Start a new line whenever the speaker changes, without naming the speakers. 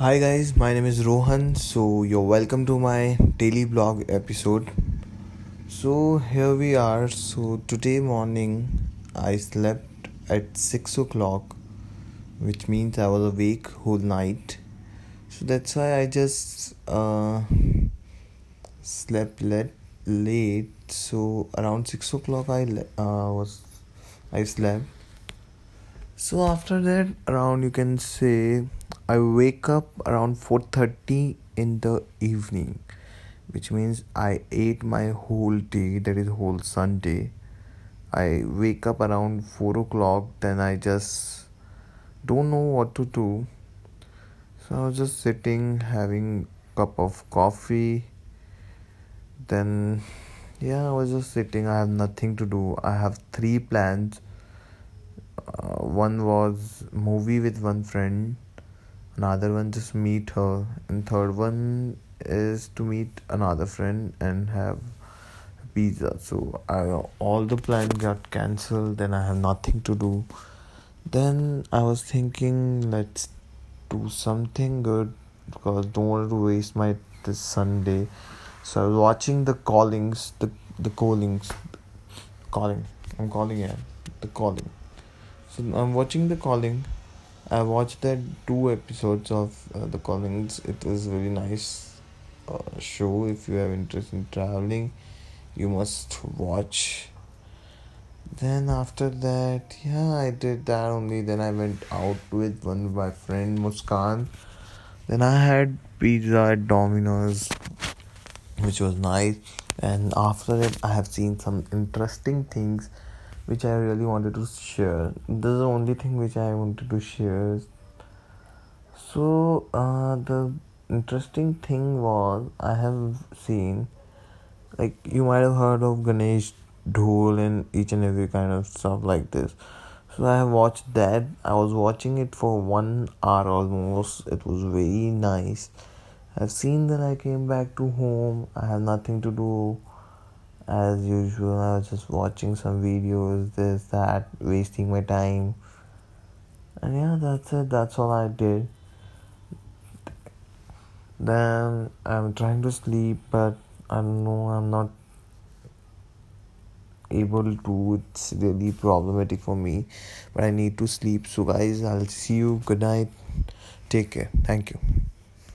Hi guys, my name is Rohan. So you're welcome to my daily blog episode. So here we are. So today morning I slept at six o'clock, which means I was awake whole night. So that's why I just uh, slept late. Late. So around six o'clock I uh, was I slept. So after that, around you can say I wake up around 4:30 in the evening, which means I ate my whole day. That is whole Sunday. I wake up around four o'clock. Then I just don't know what to do. So I was just sitting having cup of coffee. Then yeah, I was just sitting. I have nothing to do. I have three plans. Uh, one was movie with one friend another one just meet her. And third one is to meet another friend and have pizza. So I, all the plans got cancelled. Then i have nothing to do. Then i was thinking let's do something good. Because don't want to waste my this sunday. So i was watching the callings the the callings. Calling. I'm calling yeah the calling. So i'm watching the calling I watched that two episodes of uh, The Callings. It was very nice uh, show. If you have interest in traveling, you must watch. Then after that, yeah, I did that only. Then I went out with one of my friend Muskan. Then I had pizza at Domino's, which was nice. And after that, I have seen some interesting things which I really wanted to share. This is the only thing which I wanted to share. So uh, the interesting thing was I have seen like you might have heard of Ganesh Dhol and each and every kind of stuff like this. So I have watched that. I was watching it for one hour almost. It was very nice. I've seen that I came back to home. I have nothing to do as usual i was just watching some videos this that wasting my time. And yeah that's it. That's all i did. Then i'm trying to sleep but i don't know i'm not able to. It's really problematic for me but i need to sleep. So guys i'll see you. Good night. Take care. Thank you